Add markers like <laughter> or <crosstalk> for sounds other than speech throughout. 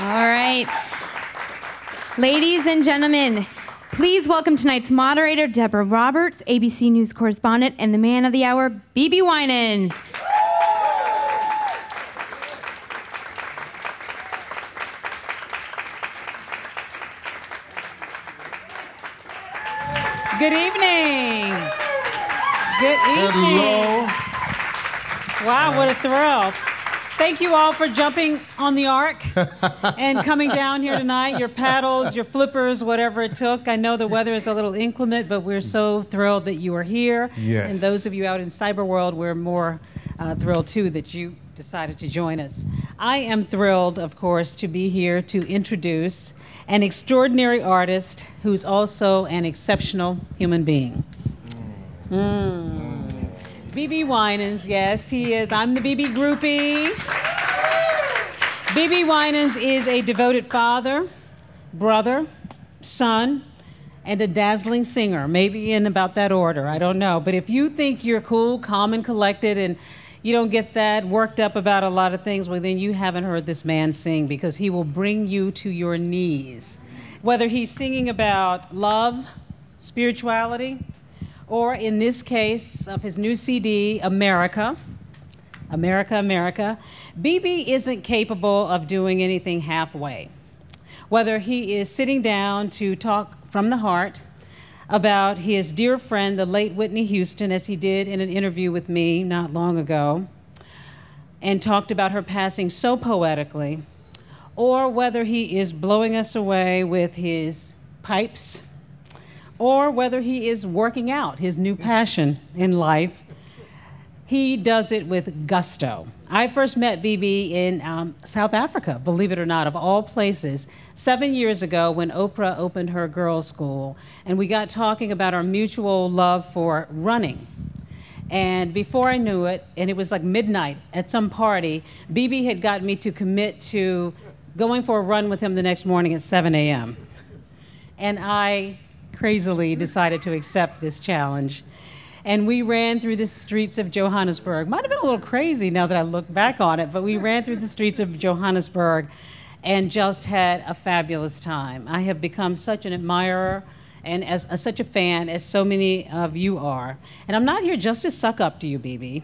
All right. Ladies and gentlemen, please welcome tonight's moderator, Deborah Roberts, ABC News correspondent, and the man of the hour, BeBe Winans. Good evening. Good evening. Hello. Wow, what a thrill. Thank you all for jumping on the ark <laughs> and coming down here tonight. Your paddles, your flippers, whatever it took. I know the weather is a little inclement, but we're so thrilled that you are here. Yes. And those of you out in cyber world, we're more uh, thrilled too that you decided to join us. I am thrilled, of course, to be here to introduce an extraordinary artist who's also an exceptional human being. Mm. BeBe Winans, yes, he is. I'm the BeBe groupie. BeBe Winans is a devoted father, brother, son, and a dazzling singer, maybe in about that order. I don't know. But if you think you're cool, calm, and collected, and you don't get that worked up about a lot of things, well, then you haven't heard this man sing because he will bring you to your knees. Whether he's singing about love, spirituality, or in this case of his new CD, America, America, America, BeBe isn't capable of doing anything halfway. Whether he is sitting down to talk from the heart about his dear friend, the late Whitney Houston, as he did in an interview with me not long ago, and talked about her passing so poetically, or whether he is blowing us away with his pipes, or whether he is working out his new passion in life, he does it with gusto. I first met BeBe in um, South Africa, believe it or not, of all places, seven years ago when Oprah opened her girls' school. And we got talking about our mutual love for running. And before I knew it, and it was like midnight at some party, BeBe had got me to commit to going for a run with him the next morning at 7 a.m. And I crazily decided to accept this challenge and we ran through the streets of Johannesburg. Might have been a little crazy now that I look back on it, but we ran through the streets of Johannesburg and just had a fabulous time. I have become such an admirer and as, as such a fan as so many of you are. And I'm not here just to suck up to you, BeBe,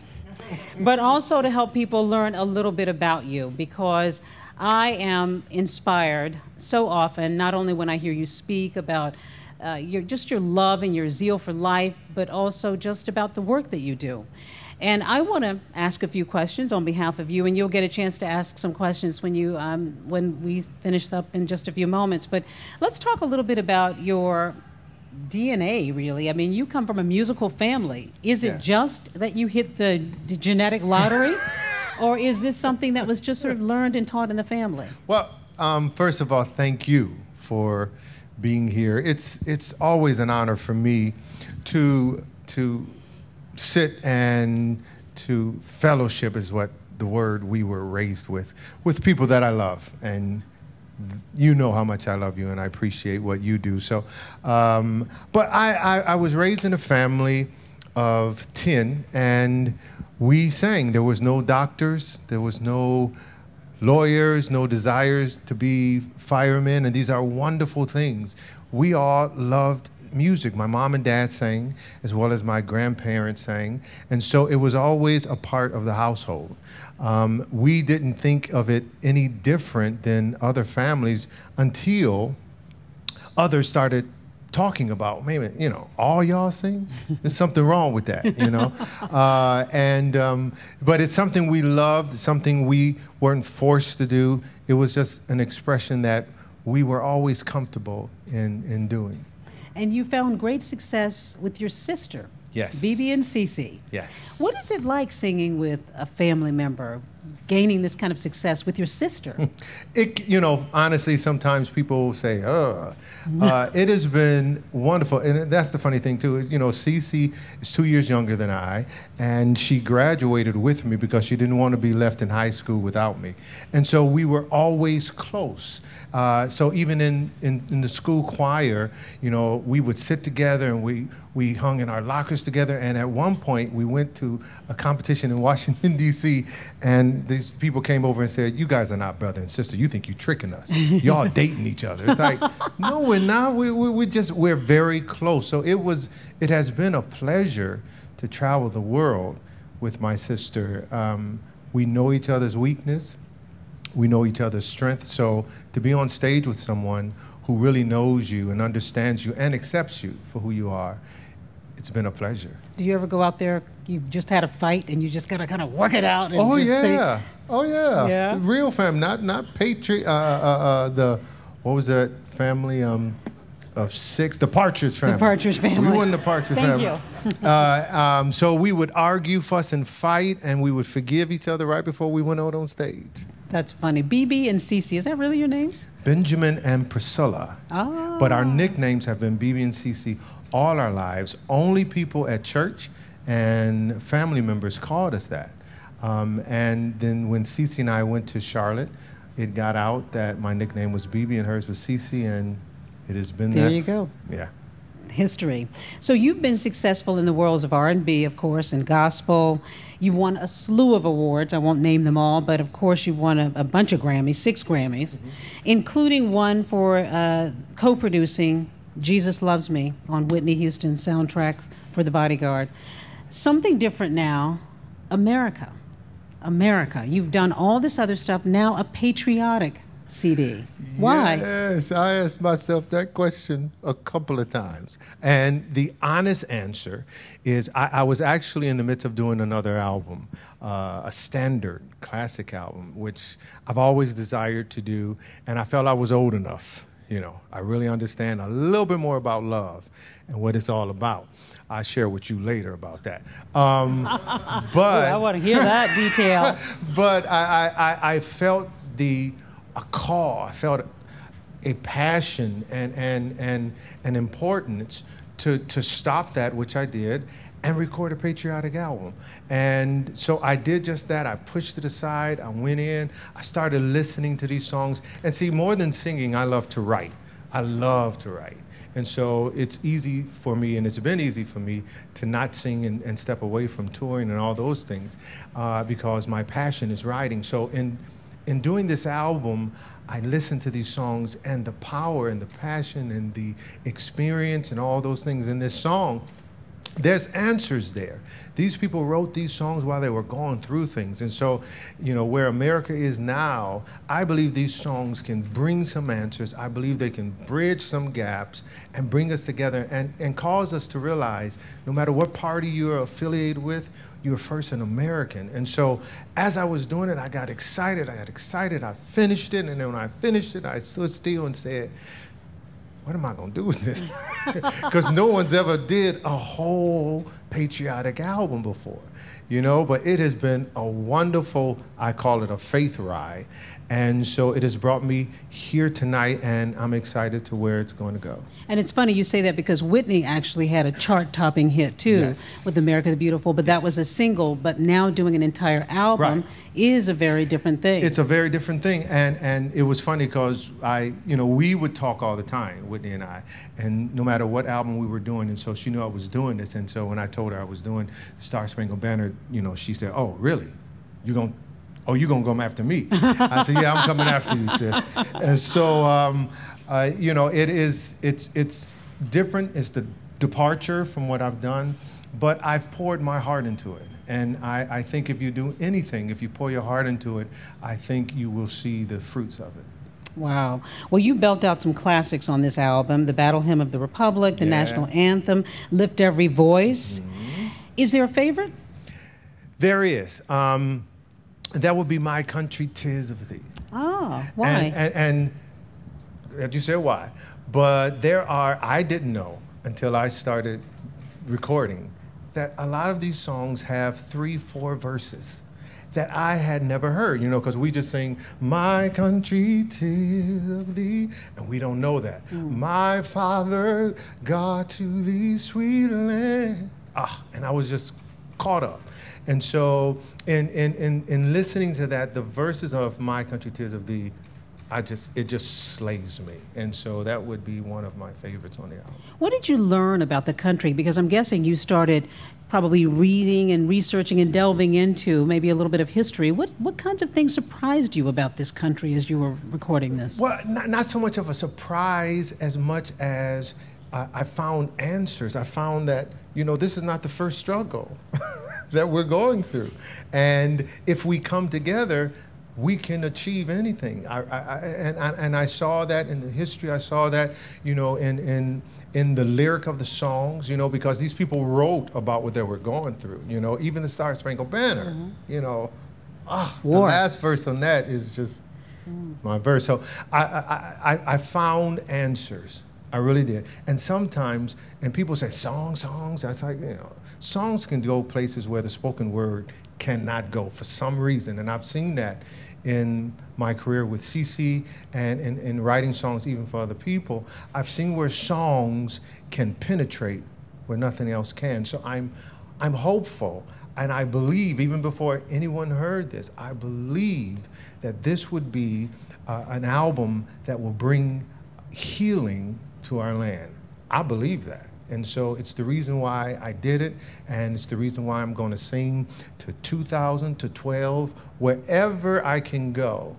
but also to help people learn a little bit about you because I am inspired so often, not only when I hear you speak about uh, your, just your love and your zeal for life, but also just about the work that you do. And I want to ask a few questions on behalf of you, and you'll get a chance to ask some questions when you um, when we finish up in just a few moments. But let's talk a little bit about your DNA. Really, I mean, you come from a musical family. Is it Yes. just that you hit the, the genetic lottery, <laughs> or is this something that was just sort of learned and taught in the family? Well, um, first of all, thank you for being here. It's it's always an honor for me to to sit and to fellowship is what the word we were raised with with people that I love and you know how much I love you and I appreciate what you do. So, um, but I, I, I was raised in a family of 10 and we sang. There was no doctors, there was no lawyers, no desires to be firemen, and these are wonderful things. We all loved music. My mom and dad sang, as well as my grandparents sang, and so it was always a part of the household. Um, we didn't think of it any different than other families until others started talking about, maybe, you know, all y'all sing? There's something wrong with that, you know? <laughs> uh, and, um, but it's something we loved, something we weren't forced to do. It was just an expression that we were always comfortable in, in doing. And you found great success with your sister, Yes. BeBe and CeCe. Yes. What is it like singing with a family member, gaining this kind of success with your sister? <laughs> It, you know, honestly, sometimes people say, "Uh," uh, it has been wonderful, and that's the funny thing too. You know, CeCe is two years younger than I, and she graduated with me because she didn't want to be left in high school without me, and so we were always close. Uh, so even in, in in the school choir, you know, we would sit together and we we hung in our lockers together. And at one point, we went to a competition in Washington, <laughs> D.C., and these people came over and said, You guys are not brother and sister. You think you're tricking us. Y'all <laughs> dating each other. It's like, No, we're not. We, we, we just, we're very close. So it was, it has been a pleasure to travel the world with my sister. Um, we know each other's weakness, we know each other's strength. So to be on stage with someone who really knows you and understands you and accepts you for who you are, it's been a pleasure. Do you ever go out there? You've just had a fight and you just gotta kind of work it out. And oh just yeah, say, oh yeah, Yeah? The real family, not not patriot. Uh, uh, uh, the what was that family? Um, of six, the Partridge family. Partridge family. We weren't the Partridge Thank family. you. <laughs> uh, um, so we would argue, fuss, and fight, and we would forgive each other right before we went out on stage. That's funny. BeBe and CeCe. is that really your names? Benjamin and Priscilla. Oh. But our nicknames have been BeBe and CeCe all our lives. Only people at church and family members called us that. Um, and then when CeCe and I went to Charlotte, it got out that my nickname was BeBe and hers was CeCe, and it has been There that. you go. Yeah. history. So you've been successful in the worlds of R&B, of course, and gospel. You've won a slew of awards. I won't name them all, but of course you've won a, a bunch of Grammys, six Grammys, including one for uh, co-producing "Jesus Loves Me" on Whitney Houston's soundtrack for The Bodyguard. Something different now, America. America. You've done all this other stuff. Now a patriotic CD. Why? Yes, I asked myself that question a couple of times. And the honest answer is I, I was actually in the midst of doing another album, uh, a standard classic album, which I've always desired to do. And I felt I was old enough. You know, I really understand a little bit more about love and what it's all about. I'll share with you later about that. Um, <laughs> <laughs> but I want to hear that detail. but I, I, I felt the a call. I felt a passion and and and an importance to to stop that, which I did, and record a patriotic album. And so I did just that. I pushed it aside. I went in. I started listening to these songs. And see, more than singing, I love to write. I love to write. And so it's easy for me, and it's been easy for me to not sing and, and step away from touring and all those things uh, because my passion is writing. So in in doing this album, I listened to these songs and the power and the passion and the experience and all those things in this song. There's answers there. These people wrote these songs while they were going through things. And so, you know, where America is now, I believe these songs can bring some answers. I believe they can bridge some gaps and bring us together and, and cause us to realize no matter what party you're affiliated with, you're first an American. And so as I was doing it, I got excited. I got excited. I finished it. And then when I finished it, I stood still and said, what am I going to do with this? <laughs> Because no one's ever did a whole patriotic album before, you know, but it has been a wonderful, I call it a faith ride. And so it has brought me here tonight, and I'm excited to where it's going to go. And it's funny you say that because Whitney actually had a chart topping hit too Yes. with America the Beautiful, but that was a single. But now doing an entire album Right. is a very different thing. It's a very different thing, and and it was funny because I, you know, we would talk all the time, Whitney and I, and no matter what album we were doing, and so she knew I was doing this, and so when I told her I was doing Star Spangled Banner, you know, she said, "Oh, really? You gonna?" Oh, you gonna come after me? I said, "Yeah, I'm coming after you, sis." And so, um, uh, you know, it is. It's it's different. It's the departure from what I've done, but I've poured my heart into it. And I, I think if you do anything, if you pour your heart into it, I think you will see the fruits of it. wow. Well, you belt out some classics on this album: the Battle Hymn of the Republic, the Yeah. National Anthem, Lift Every Voice. Mm-hmm. Is there a favorite? There is. Um, that would be my country, tis of thee. Oh, why? And, and, and that you said why. But there are, I didn't know until I started recording that a lot of these songs have three, four verses that I had never heard, you know, because we just sing, My country, tis of thee, and we don't know that. My father, God to thee, sweet land. Ah, and I was just caught up. And so, in, in, in, in listening to that, the verses of My Country, Tis of Thee I just it just slays me, and so that would be one of my favorites on the album. What did you learn about the country? Because I'm guessing you started probably reading and researching and delving into maybe a little bit of history. What what kinds of things surprised you about this country as you were recording this? Well, not, not so much of a surprise as much as I, I found answers. I found that you know this is not the first struggle <laughs> that we're going through, and if we come together we can achieve anything. I, I, and, and I saw that in the history. I saw that, you know, in, in, in the lyric of the songs, you know, because these people wrote about what they were going through. You know, even the Star Spangled Banner, mm-hmm. you know, ah, the last verse on that is just mm. my verse. So I, I, I, I found answers. I really did. And sometimes, and people say, songs, songs, that's like, you know, songs can go places where the spoken word cannot go for some reason. And I've seen that in my career with CeCe and in, in writing songs even for other people, I've seen where songs can penetrate where nothing else can. So I'm, I'm hopeful and I believe, even before anyone heard this, I believe that this would be uh, an album that will bring healing to our land. I believe that. And so it's the reason why I did it, and it's the reason why I'm going to sing to 2000 to 12, wherever I can go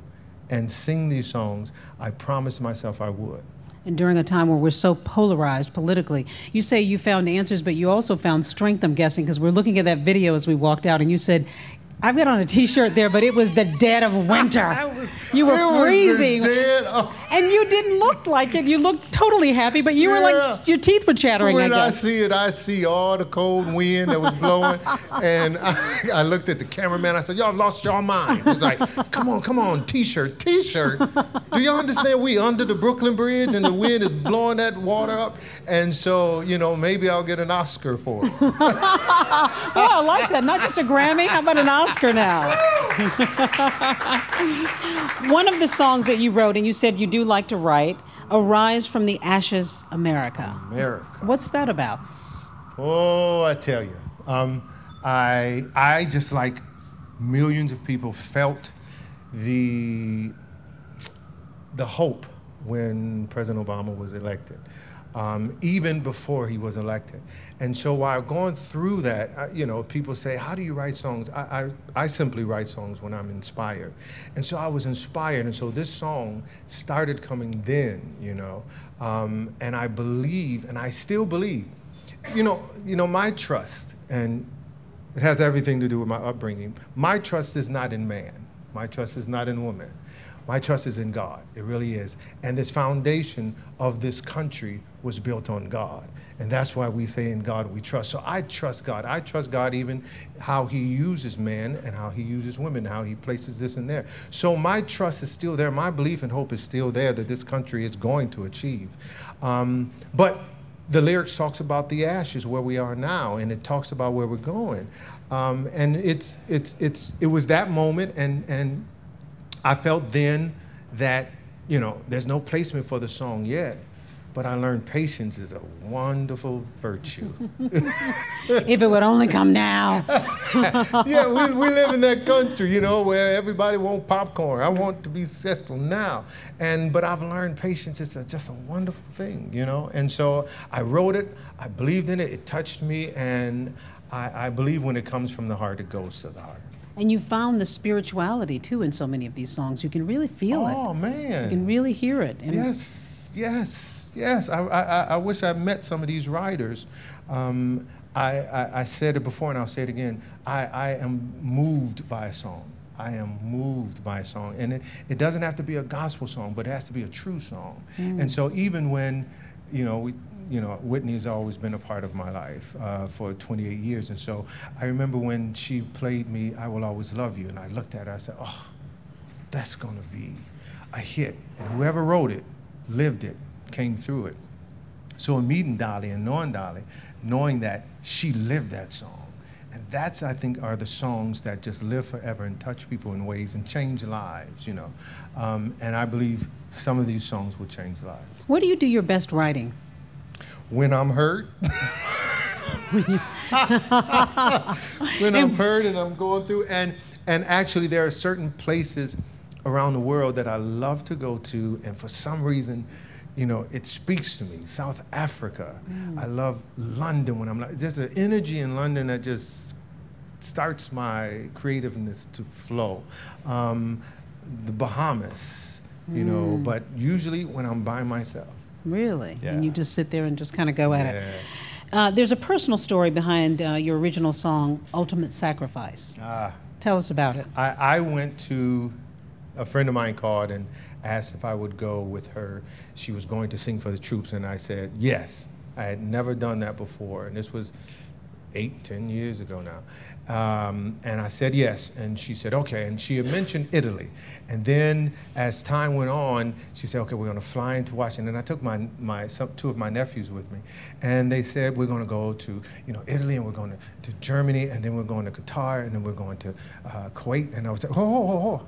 and sing these songs. I promised myself I would. And during a time where we're so polarized politically, you say you found answers, but you also found strength, I'm guessing, because we're looking at that video as we walked out, and you said, I've got on a T-shirt there, but it was the dead of winter. <laughs> was, you were freezing, and you didn't look like it. You looked totally happy, but you yeah. were like your teeth were chattering. When I, I, see it, I see all the cold wind that was blowing, <laughs> and I, I, looked at the cameraman. I said, "Y'all lost your minds." It's like, "Come on, come on, T-shirt, T-shirt." Do y'all understand? We under the Brooklyn Bridge, and the wind is blowing that water up, and so you know maybe I'll get an Oscar for it. <laughs> well, I like that. Not just a Grammy. How about an Oscar? Oscar now. <laughs> One of the songs that you wrote, and you said you do like to write, Arise from the Ashes, America. America. What's that about? Oh, I tell you. Um, I, I just like millions of people felt the, the hope when President Obama was elected um, even before he was elected. And so while going through that, I, you know, people say, how do you write songs? I, I, I, simply write songs when I'm inspired. And so I was inspired. And so this song started coming then, you know. Um, and I believe, and I still believe, you know, you know, my trust, and it has everything to do with my upbringing, my trust is not in man. My trust is not in woman. My trust is in God. It really is. And this foundation of this country was built on God. And that's why we say in God we trust. So I trust God. I trust God even how he uses men and how he uses women, how he places this and there. So my trust is still there. My belief and hope is still there that this country is going to achieve. Um, but the lyrics talks about the ashes where we are now and it talks about where we're going um, and it's it's it's it was that moment and and I felt then that, you know, there's no placement for the song yet, but I learned patience is a wonderful virtue. <laughs> if it would only come now. <laughs> yeah, we, we live in that country, you know, where everybody wants popcorn. I want to be successful now. And but I've learned patience is a, just a wonderful thing, you know. And so I wrote it, I believed in it, it touched me, and I, I believe when it comes from the heart, it goes to the heart. And you found the spirituality too in so many of these songs. You can really feel oh, it. Oh man! You can really hear it. And yes, yes, yes. I, I, I wish I met some of these writers. Um, I, I, I, said it before and I'll say it again. I, I am moved by a song. I am moved by a song. And it, it doesn't have to be a gospel song, but it has to be a true song. Mm. And so even when, you know, we, you know, Whitney has always been a part of my life uh, for 28 years. And so I remember when she played me, I Will Always Love You, and I looked at her, I said, oh, that's going to be a hit. And whoever wrote it lived it, came through it. So in meeting Dolly and knowing Dolly, knowing that she lived that song, and that's, I think, are the songs that just live forever and touch people in ways and change lives, you know. Um, and I believe some of these songs will change lives. Where do you do your best writing? When I'm hurt. <laughs> when I'm hurt and I'm going through and and actually there are certain places around the world that I love to go to, and for some reason, you know, it speaks to me. South Africa. Mm. I love London when I'm like, there's an energy in London that just starts my creativeness to flow. Um, the Bahamas, you mm. know, but usually when I'm by myself. Really? Yeah. And you just sit there and just kind of go at it. Uh, there's a personal story behind uh, your original song, Ultimate Sacrifice. Ah. Tell us about it. I, I went to a friend of mine called and asked if I would go with her. She was going to sing for the troops, and I said yes. I had never done that before, and this was eight, ten years ago now. Um, and I said yes, and she said okay. And she had mentioned Italy, and then as time went on, she said okay, we're going to fly into Washington. And I took my my some, two of my nephews with me, and they said we're going to go to you know Italy, and we're going to, to Germany, and then we're going to Qatar, and then we're going to uh, Kuwait. And I was like, oh, oh, oh, oh.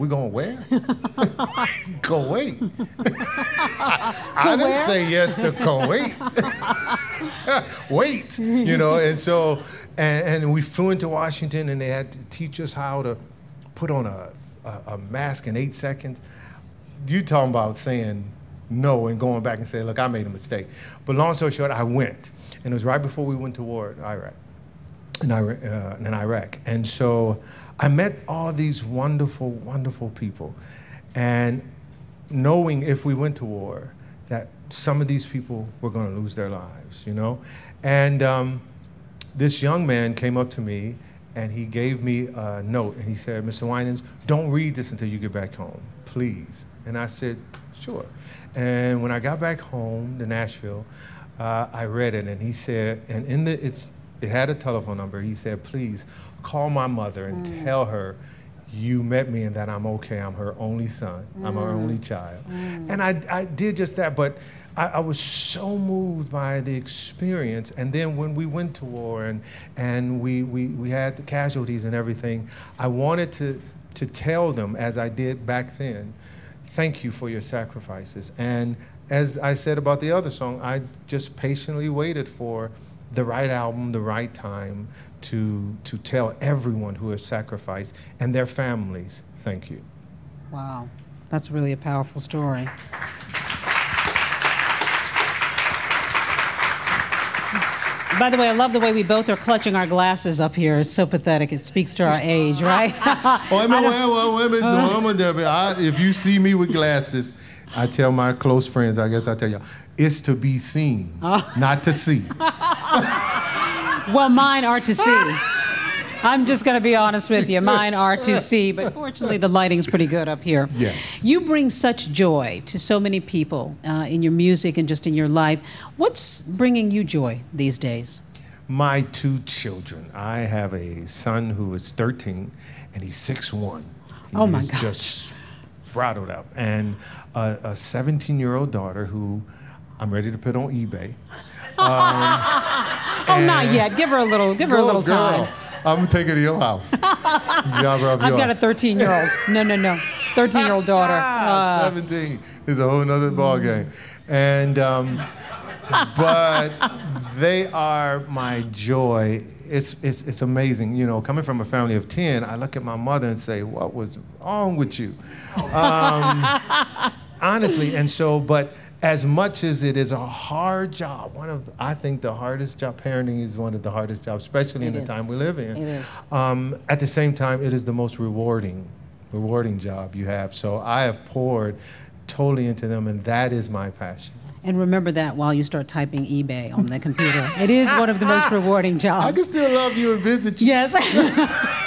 We going where? Kuwait. I, I didn't where? say yes to Kuwait. <laughs> Wait, you know, and so, and, and, we flew into Washington and they had to teach us how to put on a, a, a mask in eight seconds. You talking about saying no and going back and saying, look, I made a mistake. But long story short, I went. And it was right before we went to war in Iraq. In, Iraq, uh, in Iraq. And so I met all these wonderful, wonderful people. And knowing if we went to war, that some of these people were going to lose their lives, you know? And um, this young man came up to me and he gave me a note and he said, Mr. Winans, don't read this until you get back home, please. And I said, sure. And when I got back home to Nashville, uh, I read it and he said, and in the, it's, it had a telephone number. He said, please call my mother and mm. tell her you met me and that I'm okay. I'm her only son. Mm. I'm her only mm. child. Mm. And I, I did just that, but I, I, was so moved by the experience. And then when we went to war and, and we, we, we had the casualties and everything, I wanted to, to tell them, as I did back then, thank you for your sacrifices. And as I said about the other song, I just patiently waited for the right album, the right time to, to tell everyone who has sacrificed and their families, thank you. Wow, that's really a powerful story. By the way, I love the way we both are clutching our glasses up here. It's so pathetic. It speaks to our age, right? a minute, wait, wait, wait, wait, uh, If you see me with glasses, I tell my close friends, I guess I tell y'all, it's to be seen, oh. <laughs> not to see. well, mine are to see. I'm just going to be honest with you. Mine are to <laughs> see, but fortunately, the lighting's pretty good up here. Yes. You bring such joy to so many people uh, in your music and just in your life. What's bringing you joy these days? My two children. I have a son who is 13, and he's 6'1. He oh my God. Just throttled up, and a 17 year old daughter who I'm ready to put on eBay. <laughs> Um, oh, not yet. Give her a little. Give her a little time. I'm gonna take her to your house. <laughs> I've got a 13 year old. <laughs> No, no, no. 13 year old daughter. Uh, 17 is a whole other ball game, and um, but they are my joy. It's, it's, it's amazing. You know, coming from a family of 10, I look at my mother and say, What was wrong with you? Um, <laughs> honestly, and so, but as much as it is a hard job, one of I think the hardest job parenting is one of the hardest jobs, especially it in is. the time we live in. It is. Um, at the same time, it is the most rewarding, rewarding job you have. So I have poured totally into them, and that is my passion. And remember that while you start typing eBay on the computer. it is one of the most <laughs> rewarding jobs. I can still love you and visit you. Yes. <laughs>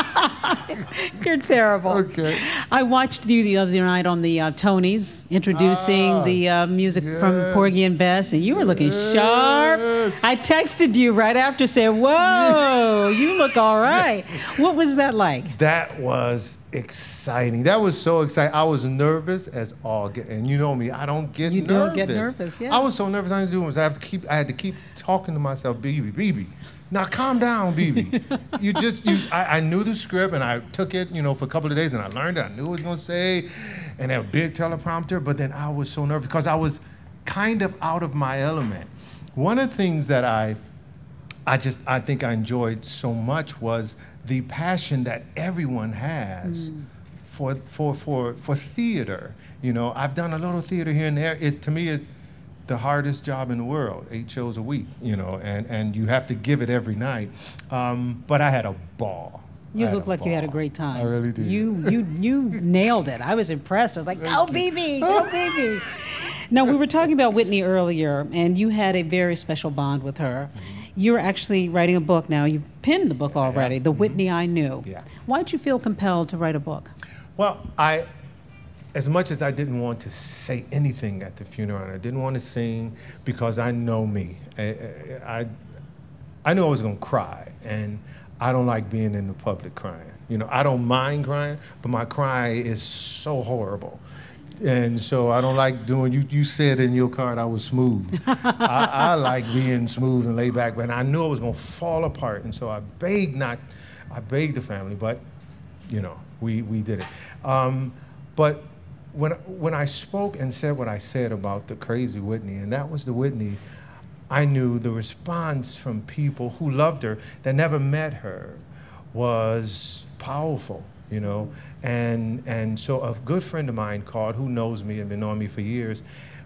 <laughs> You're terrible. Okay. I watched you the other night on the uh, Tonys introducing ah, the uh, music yes. from Porgy and Bess, and you were looking yes. sharp. I texted you right after saying, Whoa, you look all right. What was that like? That was exciting. That was so exciting. I was nervous as all get, and you know me, I don't get you nervous. You don't get nervous, yeah. I was so nervous. I was doing was I have to keep. I had to keep talking to myself, BeBe, BeBe now calm down, BeBe. you just you I, I, knew the script and I took it, you know, for a couple of days and I learned it. I knew what I was gonna say, and a big teleprompter, but then I was so nervous because I was kind of out of my element. One of the things that I I just I think I enjoyed so much was the passion that everyone has. Mm for, for, for, for theater. You know, I've done a little theater here and there. It, to me, is the hardest job in the world, eight shows a week, you know, and, and you have to give it every night. Um, but I had a ball. You I look like you had a great time. I really did. You you you <laughs> nailed it. I was impressed. I was like, go BeBe, go <laughs> BeBe. Now we were talking about Whitney earlier, and you had a very special bond with her. You're actually writing a book now. You've penned the book already, The Whitney I Knew. Yeah. Why did you feel compelled to write a book? Well, I, as much as I didn't want to say anything at the funeral, and I didn't want to sing because I know me. I, I, I knew I was going to cry, and I don't like being in the public crying. You know, I don't mind crying, but my cry is so horrible. And so I don't like doing, you, you said in your card I was smooth. <laughs> I, I like being smooth and laid back, but I knew I was going to fall apart. And so I begged not, I begged the family, but you know, we, we did it. Um, but when, when I spoke and said what I said about the crazy Whitney, and that was the Whitney, I knew the response from people who loved her that never met her was powerful, you know. And, and so a good friend of mine called, who knows me and been knowing me for years,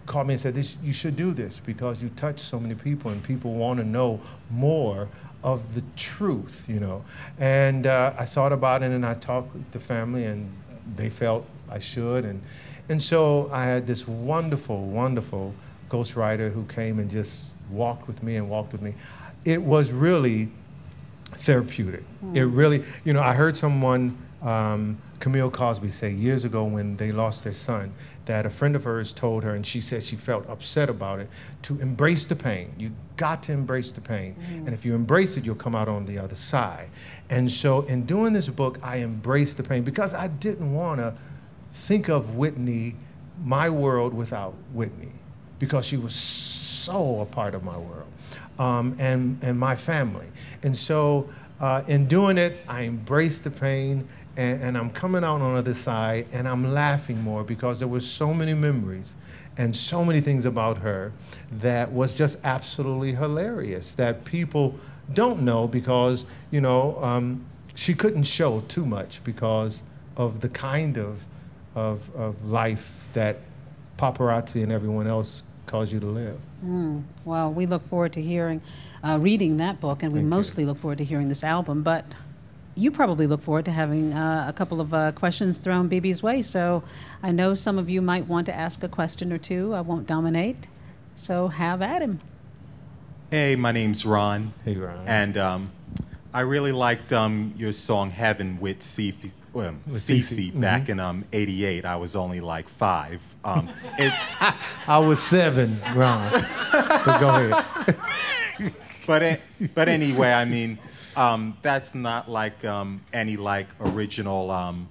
called me and said, this, you should do this because you touch so many people and people want to know more of the truth, you know. And uh, I thought about it and I talked with the family and they felt I should. And, and so I had this wonderful, wonderful ghostwriter who came and just walked with me and walked with me. It was really therapeutic. It really, you know, I heard someone, um, Camille Cosby, say years ago when they lost their son, that a friend of hers told her, and she said she felt upset about it, to embrace the pain. You got to embrace the pain. And if you embrace it, you'll come out on the other side. And so in doing this book, I embraced the pain because I didn't want to think of Whitney, my world without Whitney, because she was so a part of my world um, and, and my family. And so uh, in doing it, I embraced the pain and, and I'm coming out on the other side and I'm laughing more because there were so many memories and so many things about her that was just absolutely hilarious that people don't know because, you know, um, she couldn't show too much because of the kind of, of, of life that paparazzi and everyone else cause you to live. Mm, well, we look forward to hearing, uh, reading that book, and we Thank you. mostly look forward to hearing this album. But you probably look forward to having uh, a couple of uh, questions thrown BeBe's way. So I know some of you might want to ask a question or two. I won't dominate. So have at him. Hey, my name's Ron. Hey, Ron. And um, I really liked um, your song Heaven with CeCe, um, CeCe CeCe, back in um, 88. I was only like five. Um, <laughs> it, I was seven, Ron. but go ahead. <laughs> but, but anyway, I mean, um, that's not like um, any like original, um,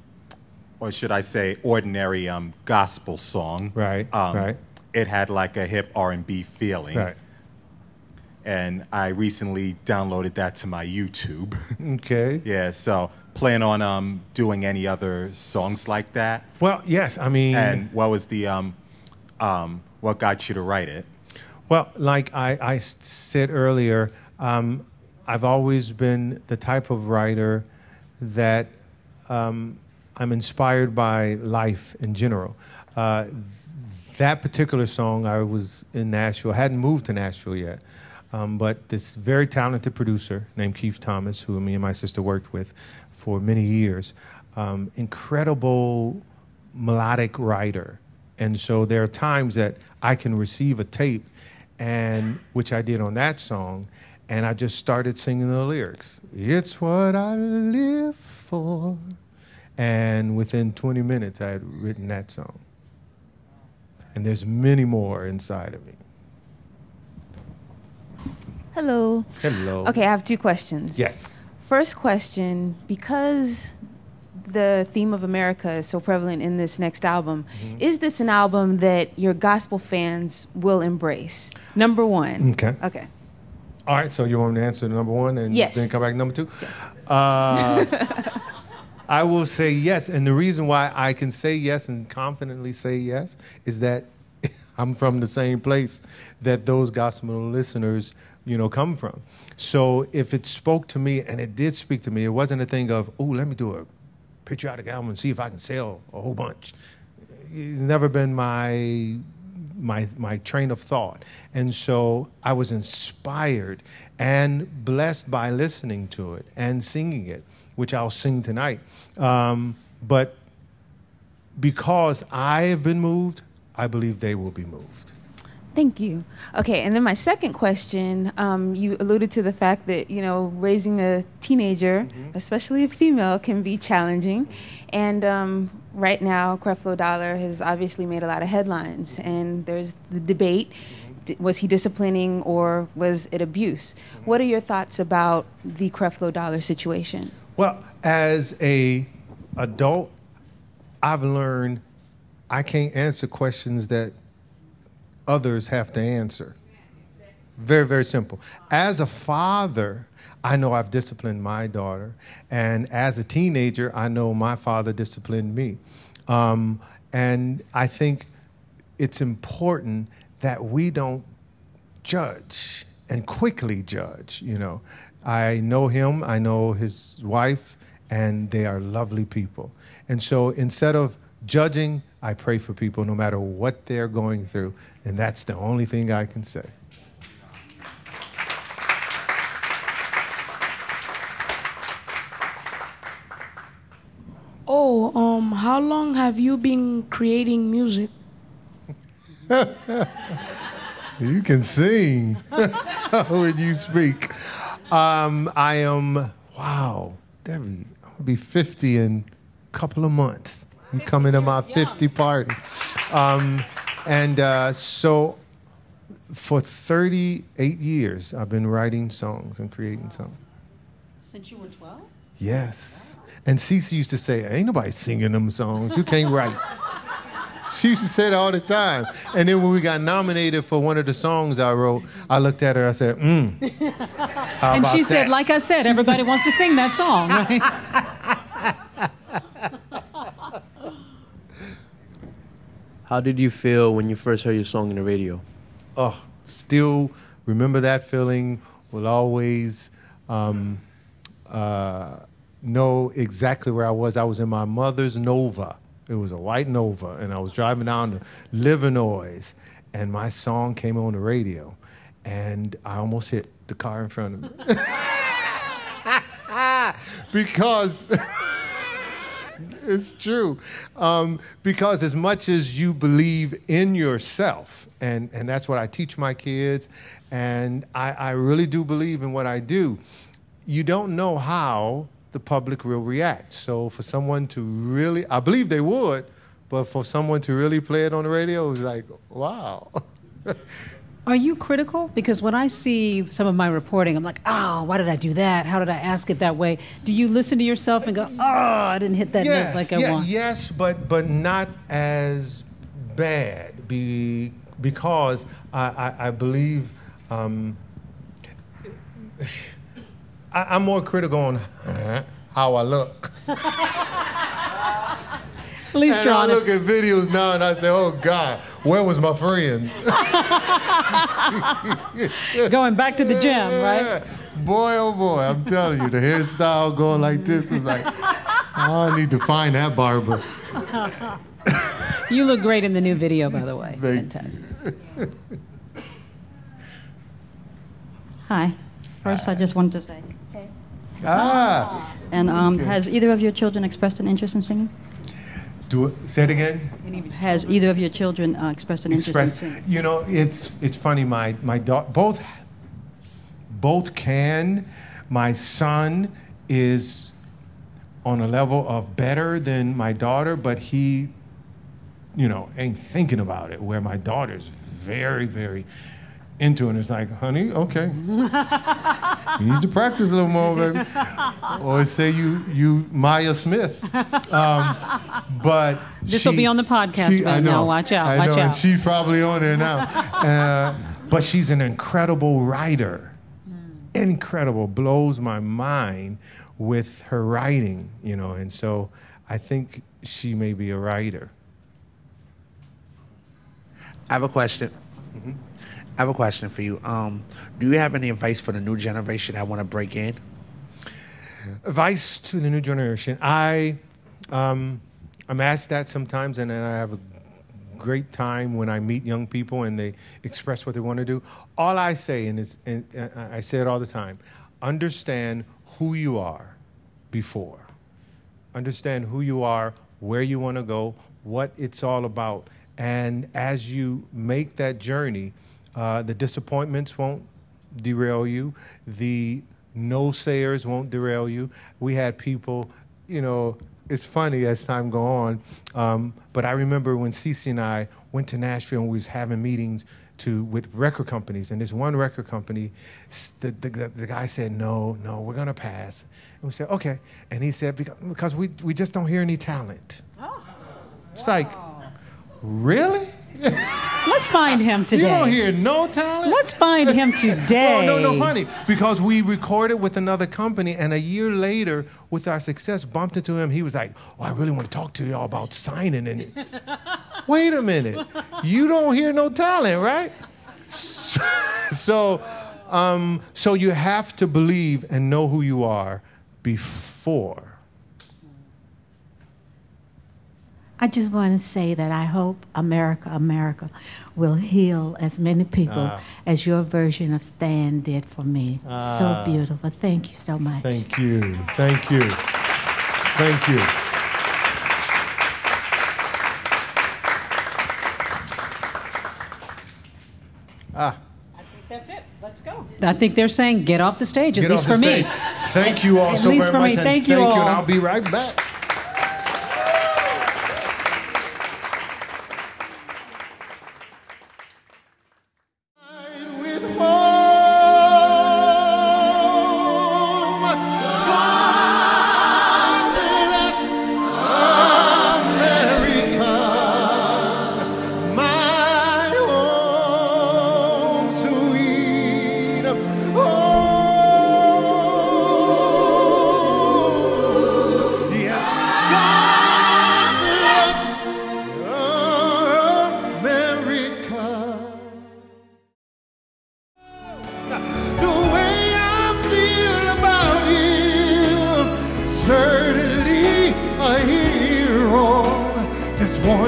or should I say, ordinary um, gospel song. Right, Um, right. It had like a hip R&B feeling. Right. And I recently downloaded that to my YouTube. Okay. <laughs> Yeah, so plan on um, doing any other songs like that? Well, yes. I mean, And what was the um, um, what got you to write it? Well, like I said earlier, um, I've always been the type of writer that um, I'm inspired by life in general. Uh, that particular song, I was in Nashville, I hadn't moved to Nashville yet. Um, but this very talented producer named Keith Thomas, who me and my sister worked with for many years, um, incredible melodic writer. And so there are times that I can receive a tape, and which I did on that song, and I just started singing the lyrics. It's what I live for. And within 20 minutes, I had written that song. And there's many more inside of me. Hello. Hello. Okay, I have two questions. Yes. First question because the theme of America is so prevalent in this next album, Mm-hmm. is this an album that your gospel fans will embrace? Number one. Okay. Okay. All right, so you want me to answer number one and Yes. then come back to number two? Uh, <laughs> I will say yes. And the reason why I can say yes and confidently say yes is that <laughs> I'm from the same place that those gospel listeners, you know, come from. So if it spoke to me and it did speak to me, it wasn't a thing of, oh, let me do a patriotic album and see if I can sell a whole bunch. It's never been my my my train of thought, and so I was inspired and blessed by listening to it and singing it, which I'll sing tonight. Um, but because I have been moved, I believe they will be moved. Thank you. Okay, and then my second question, um, you alluded to the fact that you know raising a teenager, Mm-hmm. especially a female, can be challenging, and um, right now Creflo Dollar has obviously made a lot of headlines, and there's the debate: d- was he disciplining or was it abuse? What are your thoughts about the Creflo Dollar situation? Well, as a adult, I've learned I can't answer questions that others have to answer. Very, very simple. As a father, I know I've disciplined my daughter, and as a teenager, I know my father disciplined me. Um, and I think it's important that we don't judge and quickly judge. You know, I know him, I know his wife, and they are lovely people. And so instead of judging, I pray for people no matter what they're going through, and that's the only thing I can say. Oh, um, how long have you been creating music? <laughs> You can sing <laughs> when you speak. Um, I am, wow, Debbie, I'll be 50 in a couple of months. I'm coming to my 50 party. Um, and uh, so for 38 years, I've been writing songs and creating songs. Since you were 12? Yes. And CeCe used to say, Ain't nobody singing them songs. You can't write. She used to say that all the time. And then when we got nominated for one of the songs I wrote, I looked at her, I said, mm. <laughs> How And about she said, that?" like I said, everybody wants to sing that song, right? <laughs> <laughs> How did you feel when you first heard your song on the radio? oh, still remember that feeling. Will always um, uh, know exactly where I was. I was in my mother's Nova. It was a white Nova, and I was driving down to Livernois, and my song came on the radio, and I almost hit the car in front of me <laughs> <laughs> because. <laughs> it's true. Um, because as much as you believe in yourself, and, and that's what I teach my kids, and I, I really do believe in what I do, you don't know how the public will react. So for someone to really, I believe they would, but for someone to really play it on the radio, was like, wow. <laughs> Are you critical? Because when I see some of my reporting, I'm like, oh, why did I do that? How did I ask it that way? Do you listen to yourself and go, oh, I didn't hit that note like I yeah, want? Yes, but but not as bad be, because I, I, I believe um, <laughs> I, I'm more critical on <laughs> how I look. <laughs> At least And you're I honest. look at videos now and I say, oh God, where was my friends? <laughs> Going back to the gym, right? Boy, oh boy, I'm telling you, the hairstyle going like this was like, I need to find that barber. You look great in the new video, by the way. Thank Fantastic. <laughs> Hi. First, I just wanted to say, hey. Ah, and um, Okay. has either of your children expressed an interest in singing? Do it. Say it again. Has either of your children uh, expressed an interest in singing? You know, it's it's funny. My my daughter both both can. My son is on a level of better than my daughter, but he, you know, ain't thinking about it. Where my daughter's very very into it. And it's like, honey, okay, <laughs> you need to practice a little more, baby. Or say you you Maya Smith. Um, but This'll be on the podcast, she- I Ben. Now watch out, I watch know, and she's probably on there now. <laughs> Uh, but she's an incredible writer. Incredible, blows my mind with her writing, you know, and so I think she may be a writer. I have a question. I have a question for you. Um, do you have any advice for the new generation that want to break in? Advice to the new generation. I Um, I'm asked that sometimes, and then I have a great time when I meet young people and they express what they want to do. All I say, and, it's, and uh, I say it all the time understand who you are before. Understand who you are, where you want to go, what it's all about. And as you make that journey, uh, the disappointments won't derail you. The no sayers won't derail you. We had people, you know, it's funny as time go on, um, but I remember when CeCe and I went to Nashville and we was having meetings to with record companies, and this one record company, the, the, the guy said, no, no, we're gonna pass. And we said, okay. And he said, because, because we, we just don't hear any talent. It's like, really? <laughs> Let's find him today. You don't hear no talent? Let's find him <laughs> today. No, no, no, funny. Because we recorded with another company, and a year later, with our success, bumped into him. He was like, "Oh, I really want to talk to y'all about signing." And <laughs> wait a minute, you don't hear no talent, right? So, so, um, so you have to believe and know who you are before. I just want to say that I hope America, America will heal as many people Ah. as your version of Stan did for me. Ah. So beautiful. Thank you so much. Thank you, thank you, thank you. Ah. I think that's it. Let's go. I think they're saying get off the stage, at Get least for the me. Thank you all At so least very for much. me. and Thank you thank all. and I'll be right back.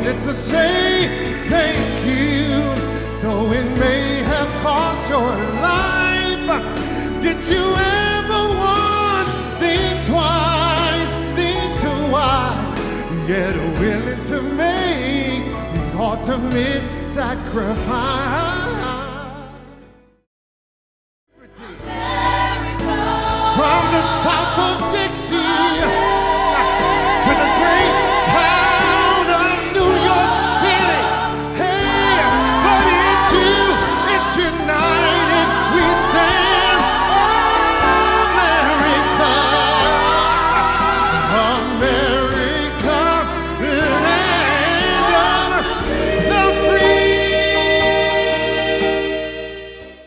Wanted to say thank you, though it may have cost your life. Did you ever once think twice, think twice, yet willing to make the ultimate sacrifice?